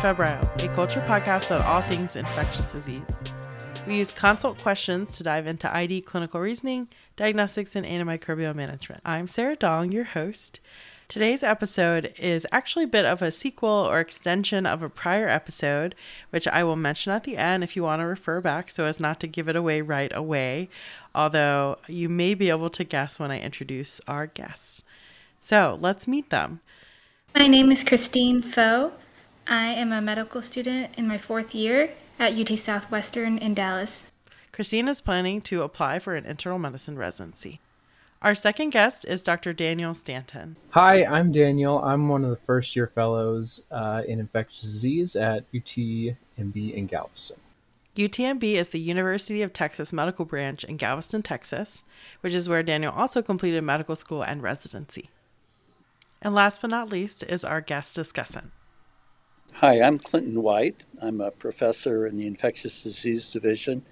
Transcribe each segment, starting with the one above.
Febrile, a culture podcast about all things infectious disease. We use consult questions to dive into ID clinical reasoning, diagnostics, and antimicrobial management. I'm Sara Dong, your host. Today's episode is actually a bit of a sequel or extension of a prior episode, which I will mention at the end if you want to refer back so as not to give it away right away, although you may be able to guess when I introduce our guests. So let's meet them. My name is Christine Pho. I am a medical student in my fourth year at UT Southwestern in Dallas. Christine is planning to apply for an internal medicine residency. Our second guest is Dr. Daniel Stanton. Hi, I'm Daniel. I'm one of the first year fellows uh, in infectious disease at UTMB in Galveston. UTMB is the University of Texas Medical Branch in Galveston, Texas, which is where Daniel also completed medical school and residency. And last but not least is our guest discussant. Hi, I'm Clinton White. I'm a professor in the Infectious Disease Division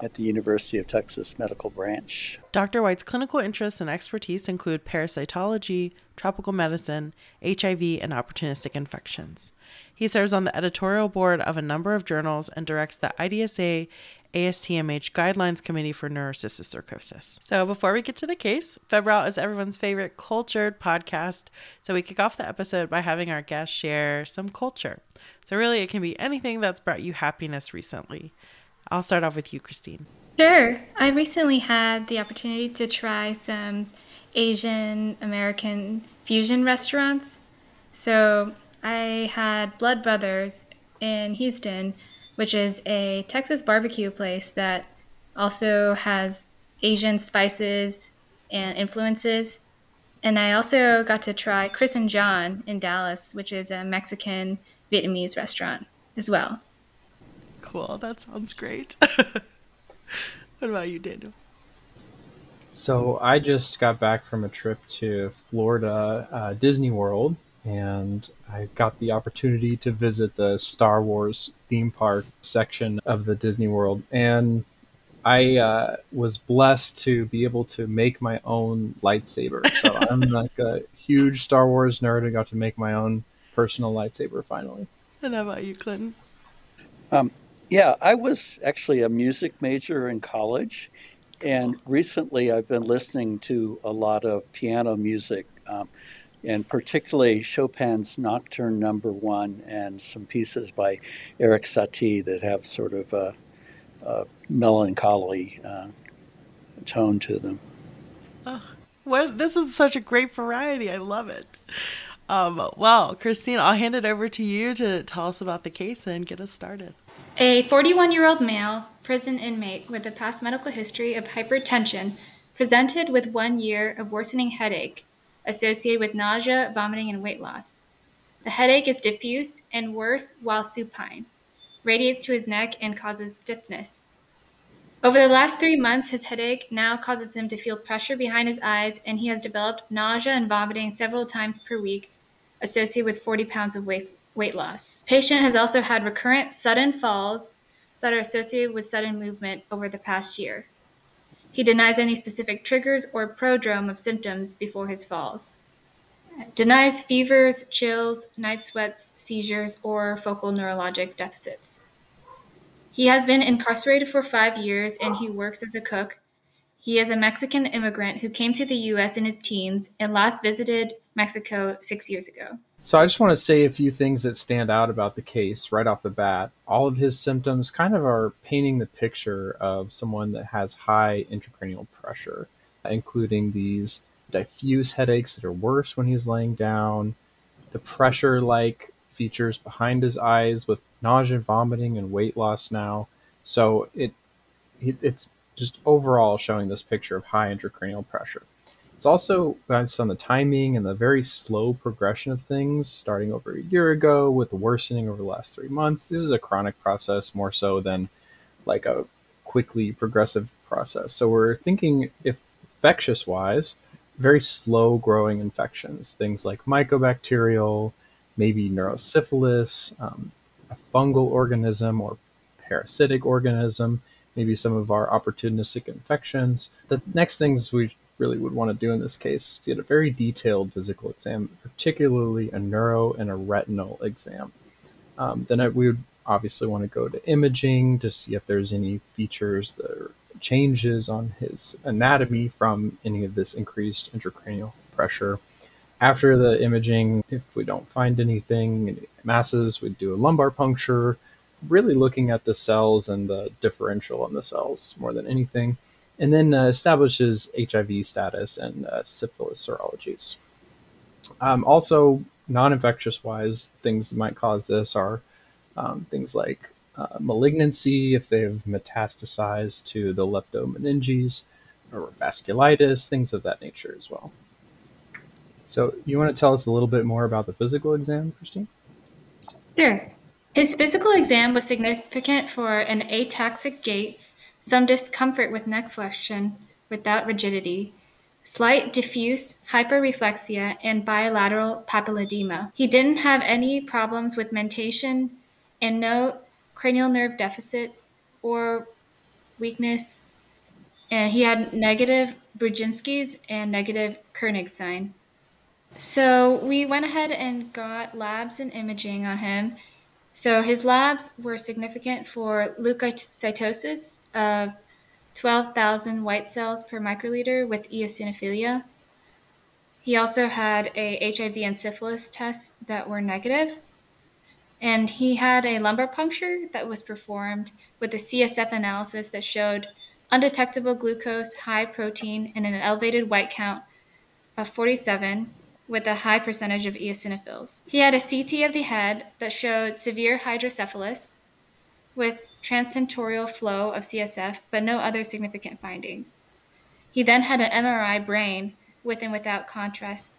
at the University of Texas Medical Branch. Dr. White's clinical interests and expertise include parasitology, tropical medicine, HIV, and opportunistic infections. He serves on the editorial board of a number of journals and directs the IDSA ASTMH Guidelines Committee for Neurocysticercosis. So before we get to the case, Febrile is everyone's favorite cultured podcast. So we kick off the episode by having our guests share some culture. So really, it can be anything that's brought you happiness recently. I'll start off with you, Christine. Sure. I recently had the opportunity to try some Asian American fusion restaurants. So I had Blood Brothers in Houston, which is a Texas barbecue place that also has Asian spices and influences. And I also got to try Chris and John in Dallas, which is a Mexican Vietnamese restaurant as well. Cool. That sounds great. what about you, Daniel? So I just got back from a trip to Florida uh, Disney World, and I got the opportunity to visit the Star Wars theme park section of the Disney World, and I uh, was blessed to be able to make my own lightsaber. So I'm like a huge Star Wars nerd. I got to make my own personal lightsaber finally. And how about you, Clinton? Um, yeah, I was actually a music major in college, and recently I've been listening to a lot of piano music, um, and particularly Chopin's Nocturne Number One and some pieces by Erik Satie that have sort of a, a melancholy uh, tone to them. Oh, what this is such a great variety. I love it. Um, well, Christine, I'll hand it over to you to tell us about the case and get us started. A 41 year old male prison inmate with a past medical history of hypertension presented with one year of worsening headache associated with nausea, vomiting, and weight loss. The headache is diffuse and worse while supine, radiates to his neck, and causes stiffness. Over the last three months, his headache now causes him to feel pressure behind his eyes, and he has developed nausea and vomiting several times per week, associated with 40 pounds of weight weight loss. Patient has also had recurrent sudden falls that are associated with sudden movement over the past year. He denies any specific triggers or prodrome of symptoms before his falls. Denies fevers, chills, night sweats, seizures, or focal neurologic deficits. He has been incarcerated for five years and he works as a cook. He is a Mexican immigrant who came to the U.S. in his teens and last visited Mexico six years ago. So I just want to say a few things that stand out about the case right off the bat. All of his symptoms kind of are painting the picture of someone that has high intracranial pressure, including these diffuse headaches that are worse when he's laying down, the pressure like features behind his eyes with nausea, vomiting, and weight loss now. So it, it it's just overall showing this picture of high intracranial pressure. It's also based on the timing and the very slow progression of things, starting over a year ago with worsening over the last three months. This is a chronic process more so than like a quickly progressive process. So we're thinking if infectious wise, very slow growing infections, things like mycobacterial, maybe neurosyphilis, um, a fungal organism or parasitic organism, maybe some of our opportunistic infections. The next things we really would want to do in this case get a very detailed physical exam, particularly a neuro and a retinal exam. Um, then I, we would obviously want to go to imaging to see if there's any features that are changes on his anatomy from any of this increased intracranial pressure. After the imaging, if we don't find anything, any masses, we'd do a lumbar puncture, really looking at the cells and the differential on the cells more than anything, and then uh, establishes HIV status and uh, syphilis serologies. Um, also, non infectious wise, things that might cause this are um, things like uh, malignancy if they've metastasized to the leptomeninges or vasculitis, things of that nature as well. So, you want to tell us a little bit more about the physical exam, Christine? Sure. His physical exam was significant for an ataxic gait, some discomfort with neck flexion without rigidity, slight diffuse hyperreflexia, and bilateral papilledema. He didn't have any problems with mentation and no cranial nerve deficit or weakness. And he had negative Brudzinski's and negative Kernig sign. So we went ahead and got labs and imaging on him. So his labs were significant for leukocytosis of 12,000 white cells per microliter with eosinophilia. He also had a HIV and syphilis test that were negative. And he had a lumbar puncture that was performed with a CSF analysis that showed undetectable glucose, high protein, and an elevated white count of 47 with a high percentage of eosinophils. He had a CT of the head that showed severe hydrocephalus with transtentorial flow of CSF, but no other significant findings. He then had an MRI brain with and without contrast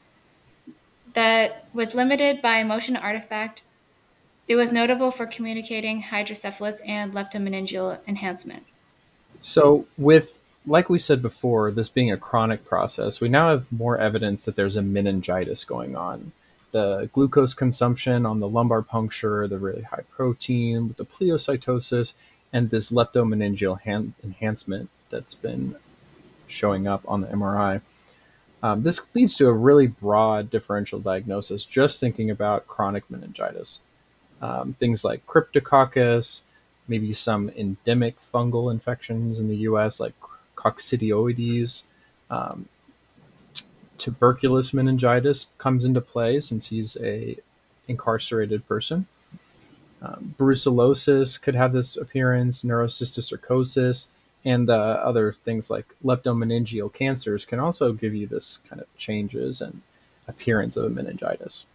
that was limited by motion artifact it was notable for communicating hydrocephalus and leptomeningeal enhancement. So, with, like we said before, this being a chronic process, we now have more evidence that there's a meningitis going on. The glucose consumption on the lumbar puncture, the really high protein, with the pleocytosis, and this leptomeningeal han- enhancement that's been showing up on the MRI. Um, this leads to a really broad differential diagnosis just thinking about chronic meningitis um, things like cryptococcus, maybe some endemic fungal infections in the U.S. like coccidioides. Um, tuberculous meningitis comes into play since he's a incarcerated person. Um, brucellosis could have this appearance, neurocysticercosis, and uh, other things like leptomeningeal cancers can also give you this kind of changes and appearance of a meningitis.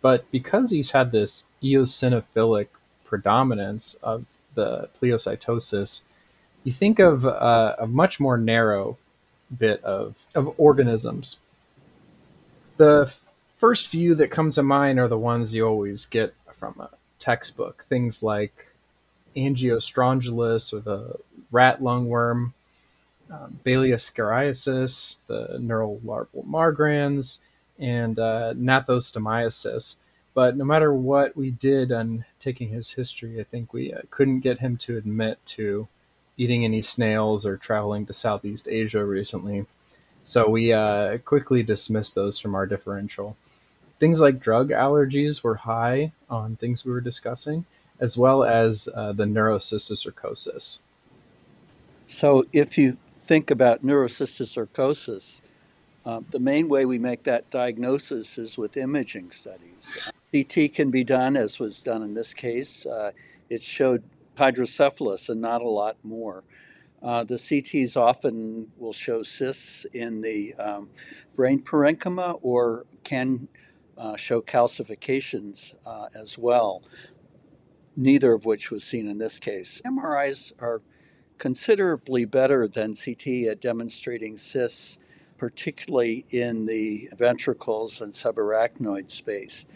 But because he's had this eosinophilic predominance of the pleocytosis, you think of uh, a much more narrow bit of, of organisms. The f- first few that come to mind are the ones you always get from a textbook. Things like Angiostrongylus or the rat lungworm, um, Baylisascariasis, the neural larval migrans, and uh, gnathostomiasis. But no matter what we did on taking his history, I think we uh, couldn't get him to admit to eating any snails or traveling to Southeast Asia recently. So we uh, quickly dismissed those from our differential. Things like drug allergies were high on things we were discussing, as well as uh, the neurocysticercosis. So if you think about neurocysticercosis, uh, the main way we make that diagnosis is with imaging studies. CT can be done, as was done in this case. Uh, it showed hydrocephalus and not a lot more. Uh, the CTs often will show cysts in the um, brain parenchyma or can uh, show calcifications uh, as well, neither of which was seen in this case. MRIs are considerably better than CT at demonstrating cysts particularly in the ventricles and subarachnoid space.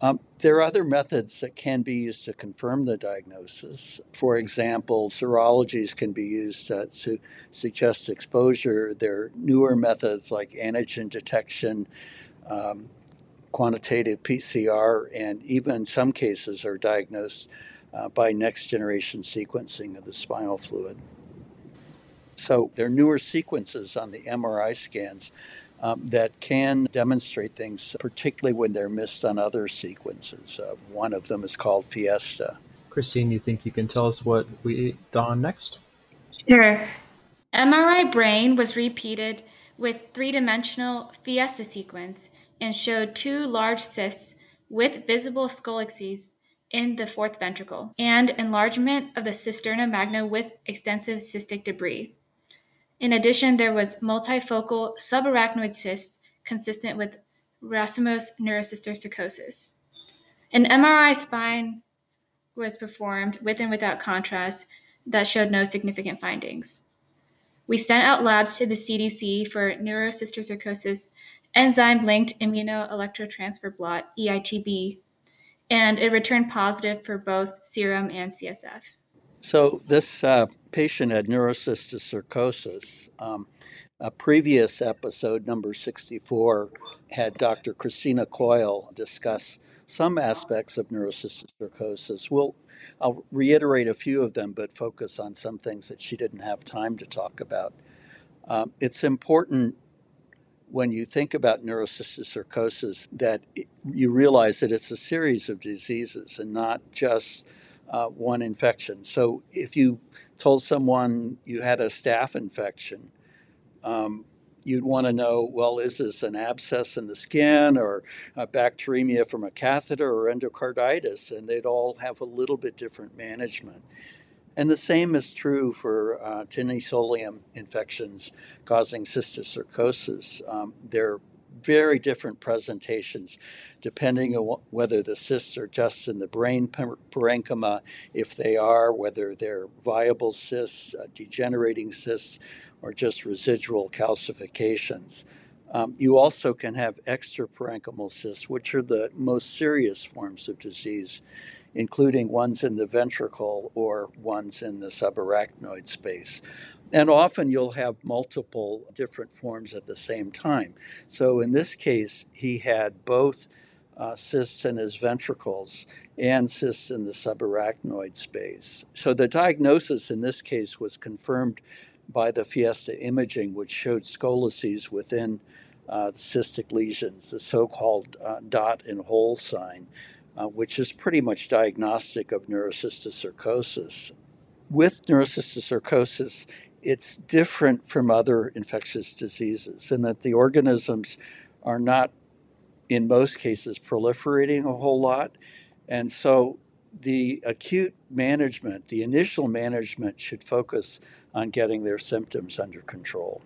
Um, there are other methods that can be used to confirm the diagnosis. For example, serologies can be used to suggest exposure. There are newer methods like antigen detection, um, quantitative PCR, and even some cases are diagnosed uh, by next generation sequencing of the spinal fluid. So there are newer sequences on the MRI scans um, that can demonstrate things, particularly when they're missed on other sequences. Uh, one of them is called Fiesta. Christine, you think you can tell us what we dawn next? Sure. MRI brain was repeated with three dimensional Fiesta sequence and showed two large cysts with visible scolices in the fourth ventricle and enlargement of the cisterna magna with extensive cystic debris. In addition, there was multifocal subarachnoid cysts consistent with racemose neurocysticercosis. An MRI spine was performed with and without contrast that showed no significant findings. We sent out labs to the CDC for neurocysticercosis enzyme linked immunoelectrotransfer blot, EITB, and it returned positive for both serum and CSF. So, this uh, patient had neurocysticercosis. Um, a previous episode, number 64, had Dr. Christina Coyle discuss some aspects of neurocysticercosis. We'll, I'll reiterate a few of them, but focus on some things that she didn't have time to talk about. Um, it's important when you think about neurocysticercosis that it, you realize that it's a series of diseases and not just uh, one infection. So if you told someone you had a staph infection, um, you'd want to know well, is this an abscess in the skin or bacteremia from a catheter or endocarditis? And they'd all have a little bit different management. And the same is true for uh, infections causing cysticercosis. Um, they're very different presentations depending on whether the cysts are just in the brain parenchyma, if they are, whether they're viable cysts, uh, degenerating cysts, or just residual calcifications. Um, you also can have extraparenchymal cysts, which are the most serious forms of disease, including ones in the ventricle or ones in the subarachnoid space. And often you'll have multiple different forms at the same time. So in this case, he had both uh, cysts in his ventricles and cysts in the subarachnoid space. So the diagnosis in this case was confirmed by the Fiesta imaging, which showed scolices within uh, cystic lesions, the so called uh, dot and hole sign, uh, which is pretty much diagnostic of neurocysticercosis. With neurocysticercosis, it's different from other infectious diseases in that the organisms are not, in most cases, proliferating a whole lot. And so the acute management, the initial management, should focus on getting their symptoms under control.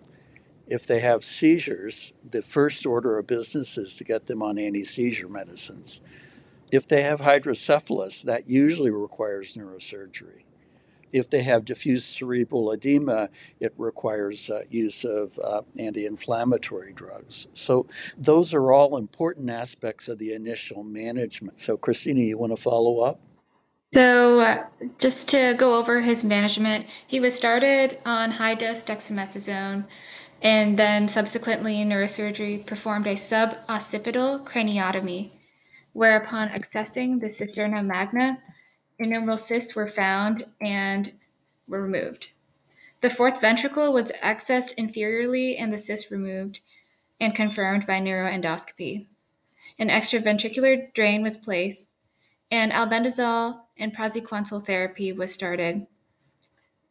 If they have seizures, the first order of business is to get them on anti seizure medicines. If they have hydrocephalus, that usually requires neurosurgery if they have diffuse cerebral edema, it requires uh, use of uh, anti inflammatory drugs. So, those are all important aspects of the initial management. So, Christina, you want to follow up? So, uh, just to go over his management, he was started on high dose dexamethasone and then subsequently in neurosurgery performed a suboccipital craniotomy, whereupon accessing the cisterna magna, innumerable cysts were found and were removed. The fourth ventricle was accessed inferiorly and the cyst removed and confirmed by neuroendoscopy. An extraventricular drain was placed, and albendazole and praziquantel therapy was started.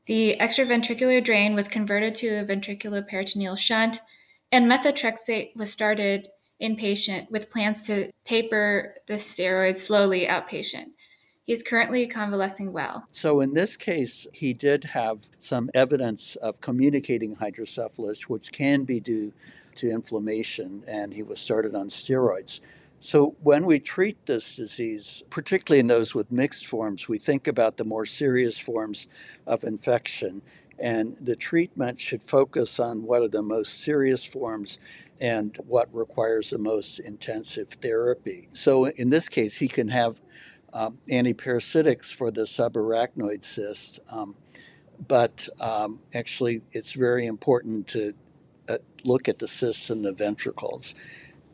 The extraventricular drain was converted to a ventriculoperitoneal shunt, and methotrexate was started inpatient with plans to taper the steroids slowly outpatient. He's currently convalescing well. So, in this case, he did have some evidence of communicating hydrocephalus, which can be due to inflammation, and he was started on steroids. So, when we treat this disease, particularly in those with mixed forms, we think about the more serious forms of infection. And the treatment should focus on what are the most serious forms and what requires the most intensive therapy. So, in this case, he can have um, antiparasitics for the subarachnoid cyst. Um, but um, actually, it's very important to uh, look at the cysts in the ventricles.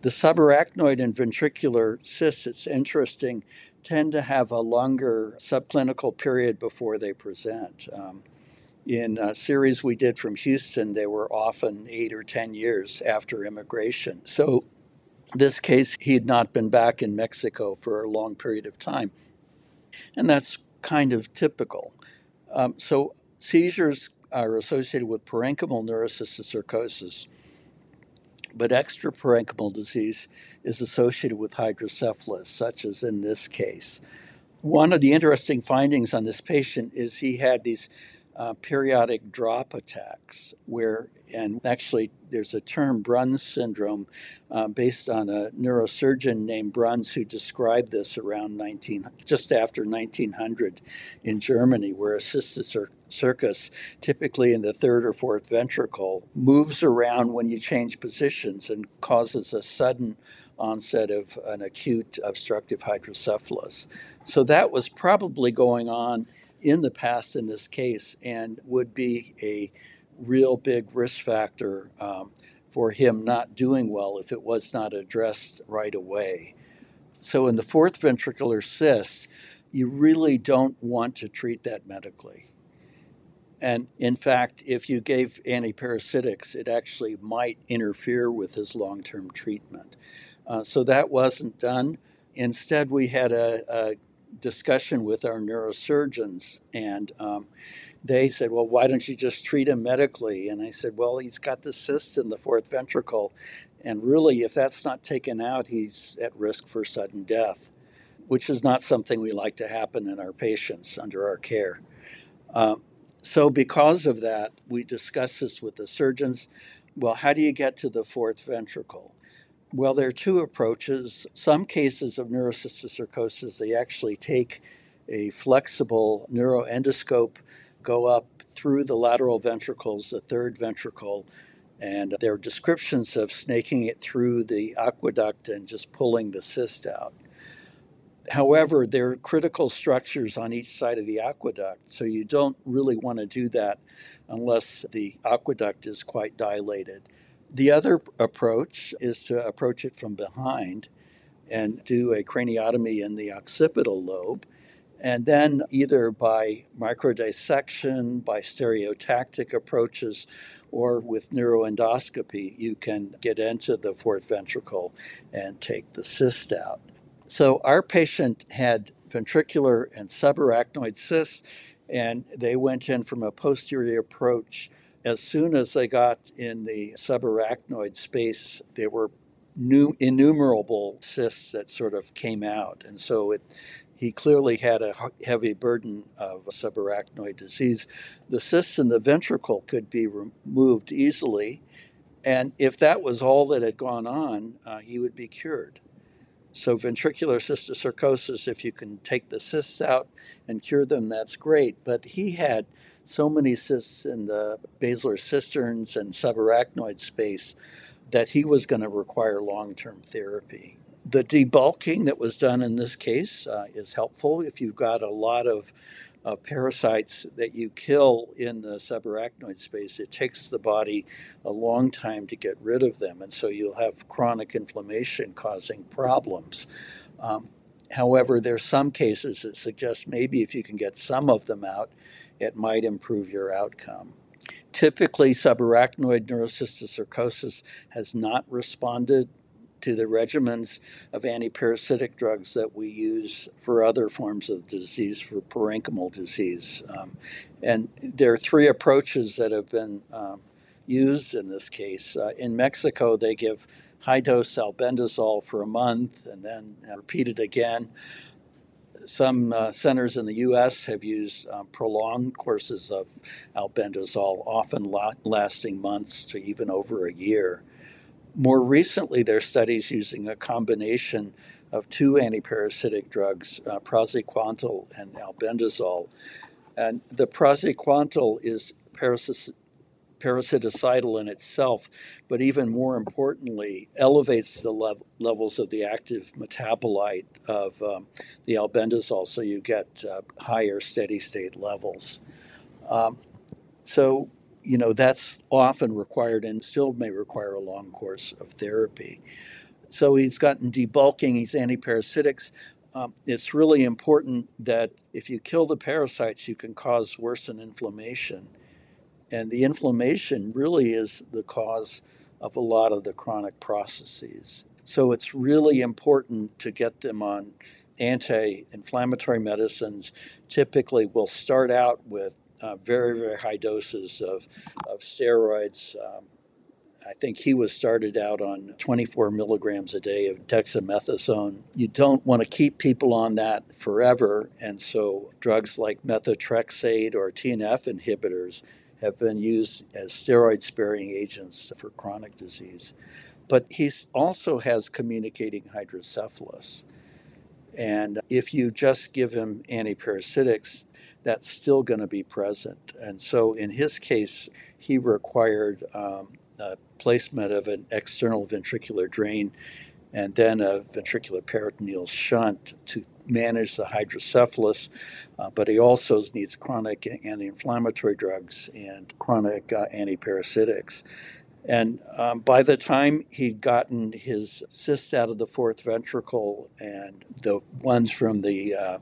The subarachnoid and ventricular cysts, it's interesting, tend to have a longer subclinical period before they present. Um, In a series we did from Houston, they were often eight or 10 years after immigration. So, this case, he had not been back in Mexico for a long period of time. And that's kind of typical. Um, so, seizures are associated with parenchymal neurocysticercosis, but extraparenchymal disease is associated with hydrocephalus, such as in this case. One of the interesting findings on this patient is he had these uh, periodic drop attacks, where, and actually there's a term, Bruns syndrome, uh, based on a neurosurgeon named Bruns who described this around 19, just after 1900 in Germany, where a cysticercus, typically in the third or fourth ventricle, moves around when you change positions and causes a sudden onset of an acute obstructive hydrocephalus. So that was probably going on in the past in this case and would be a real big risk factor um, for him not doing well if it was not addressed right away. So, in the fourth ventricular cyst, you really don't want to treat that medically. And in fact, if you gave antiparasitics, it actually might interfere with his long term treatment. Uh, so that wasn't done. Instead, we had a, a discussion with our neurosurgeons, and um, they said, Well, why don't you just treat him medically? And I said, Well, he's got the cyst in the fourth ventricle, and really, if that's not taken out, he's at risk for sudden death, which is not something we like to happen in our patients under our care. Um, so, because of that, we discussed this with the surgeons. Well, how do you get to the fourth ventricle? Well, there are two approaches. Some cases of neurocysticercosis, they actually take a flexible neuroendoscope, go up through the lateral ventricles, the third ventricle, and there are descriptions of snaking it through the aqueduct and just pulling the cyst out. However, there are critical structures on each side of the aqueduct, so you don't really want to do that unless the aqueduct is quite dilated. The other approach is to approach it from behind and do a craniotomy in the occipital lobe. And then, either by microdissection, by stereotactic approaches, or with neuroendoscopy, you can get into the fourth ventricle and take the cyst out. So, our patient had ventricular and subarachnoid cysts, and they went in from a posterior approach as soon as they got in the subarachnoid space, there were new innumerable cysts that sort of came out. And so it, he clearly had a heavy burden of subarachnoid disease. The cysts in the ventricle could be removed easily. And if that was all that had gone on, uh, he would be cured. So, ventricular cysticercosis, if you can take the cysts out and cure them, that's great. But he had so many cysts in the basilar cisterns and subarachnoid space that he was going to require long term therapy. The debulking that was done in this case uh, is helpful if you've got a lot of uh, parasites that you kill in the subarachnoid space. It takes the body a long time to get rid of them, and so you'll have chronic inflammation causing problems. Um, however, there are some cases that suggest maybe if you can get some of them out, it might improve your outcome. Typically, subarachnoid neurocysticercosis has not responded to the regimens of antiparasitic drugs that we use for other forms of disease, for parenchymal disease. Um, and there are three approaches that have been um, used in this case. Uh, in Mexico, they give high dose albendazole for a month and then repeat it again some uh, centers in the U.S. have used um, prolonged courses of albendazole, often la- lasting months to even over a year. More recently, there are studies using a combination of two antiparasitic drugs, uh, praziquantel and albendazole. And the praziquantel is parasit- parasiticidal in itself, but even more importantly, elevates the lev- levels of the active metabolite of um, the albendazole, so you get uh, higher steady state levels. Um, so, you know, that's often required and still may require a long course of therapy. So he's gotten debulking, he's antiparasitics. Um, it's really important that if you kill the parasites, you can cause worsen inflammation And the inflammation really is the cause of a lot of the chronic processes. So it's really important to get them on anti inflammatory medicines. Typically, we'll start out with uh, very, very high doses of, of steroids. Um, I think he was started out on 24 milligrams a day of dexamethasone. You don't want to keep people on that forever, and so drugs like methotrexate or TNF inhibitors have been used as steroid sparing agents for chronic disease. But he also has communicating hydrocephalus. And if you just give him antiparasitics, that's still going to be present. And so in his case, he required um, placement of an external ventricular drain and then a ventricular peritoneal shunt to manage the hydrocephalus. Uh, but he also needs chronic anti inflammatory drugs and chronic uh, antiparasitics. And um, by the time he'd gotten his cysts out of the fourth ventricle and the ones from the uh,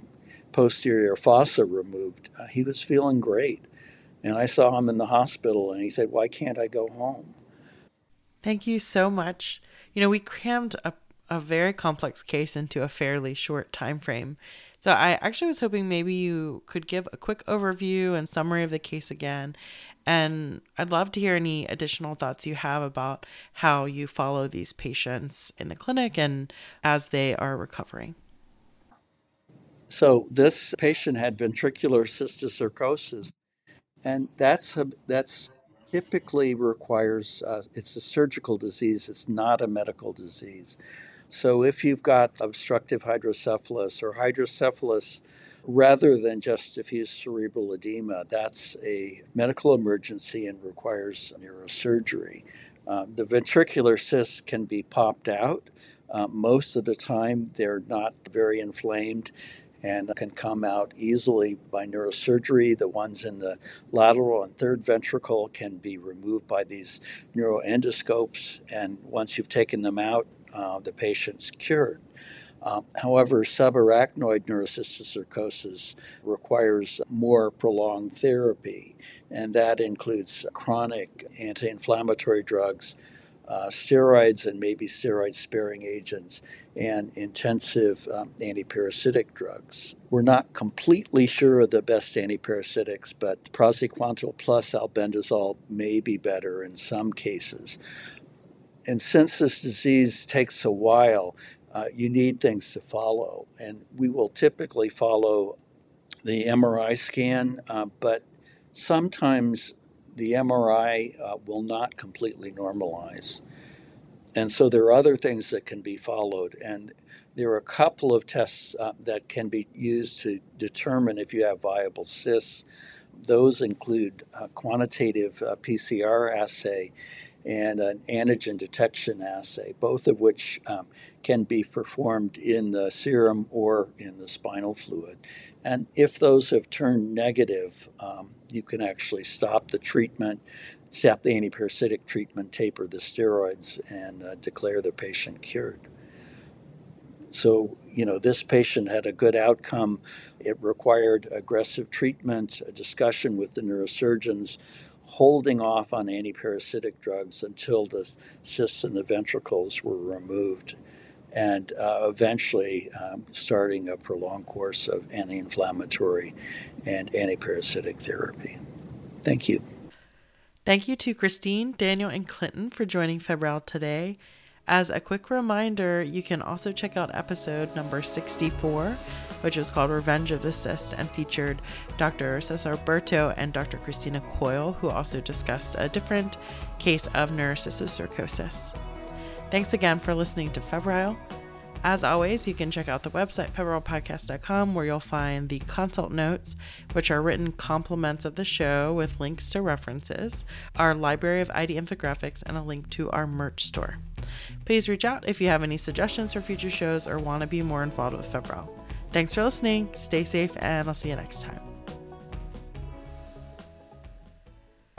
posterior fossa removed, uh, he was feeling great. And I saw him in the hospital and he said, Why can't I go home? Thank you so much. You know, we crammed a, a very complex case into a fairly short time frame. So I actually was hoping maybe you could give a quick overview and summary of the case again. And I'd love to hear any additional thoughts you have about how you follow these patients in the clinic and as they are recovering. So this patient had ventricular cysticercosis, and that's a, that's typically requires uh, it's a surgical disease. It's not a medical disease. So if you've got obstructive hydrocephalus or hydrocephalus rather than just diffuse cerebral edema, that's a medical emergency and requires neurosurgery. Um, the ventricular cysts can be popped out. Uh, most of the time, they're not very inflamed and can come out easily by neurosurgery. The ones in the lateral and third ventricle can be removed by these neuroendoscopes, and once you've taken them out, uh, the patient's cured. Um, however, subarachnoid neurocysticercosis requires more prolonged therapy, and that includes chronic anti inflammatory drugs, uh, steroids, and maybe steroid sparing agents, and intensive um, antiparasitic drugs. We're not completely sure of the best antiparasitics, but praziquantel plus albendazole may be better in some cases and since this disease takes a while, uh, you need things to follow. And we will typically follow the MRI scan, uh, but sometimes the MRI uh, will not completely normalize. And so there are other things that can be followed. And there are a couple of tests uh, that can be used to determine if you have viable cysts. Those include quantitative uh, PCR assay and an antigen detection assay, both of which um, can be performed in the serum or in the spinal fluid. And if those have turned negative, um, you can actually stop the treatment, stop the antiparasitic treatment, taper the steroids, and uh, declare the patient cured. So, you know, this patient had a good outcome. It required aggressive treatment, a discussion with the neurosurgeons holding off on antiparasitic drugs until the cysts in the ventricles were removed, and uh, eventually um, starting a prolonged course of anti inflammatory and antiparasitic therapy. Thank you. Thank you to Christine, Daniel, and Clinton for joining Febrile today. As a quick reminder, you can also check out episode number 64, which was called Revenge of the Cyst and featured Dr. Cesar Berto and Dr. Christina Coyle, who also discussed a different case of neurocysticercosis. Thanks again for listening to Febrile. As always, you can check out the website febrilepodcast.com where you'll find the consult notes, which are written complements of the show with links to references, our library of ID infographics, and a link to our merch store. Please reach out if you have any suggestions for future shows or want to be more involved with Febrile. Thanks for listening, stay safe, and I'll see you next time.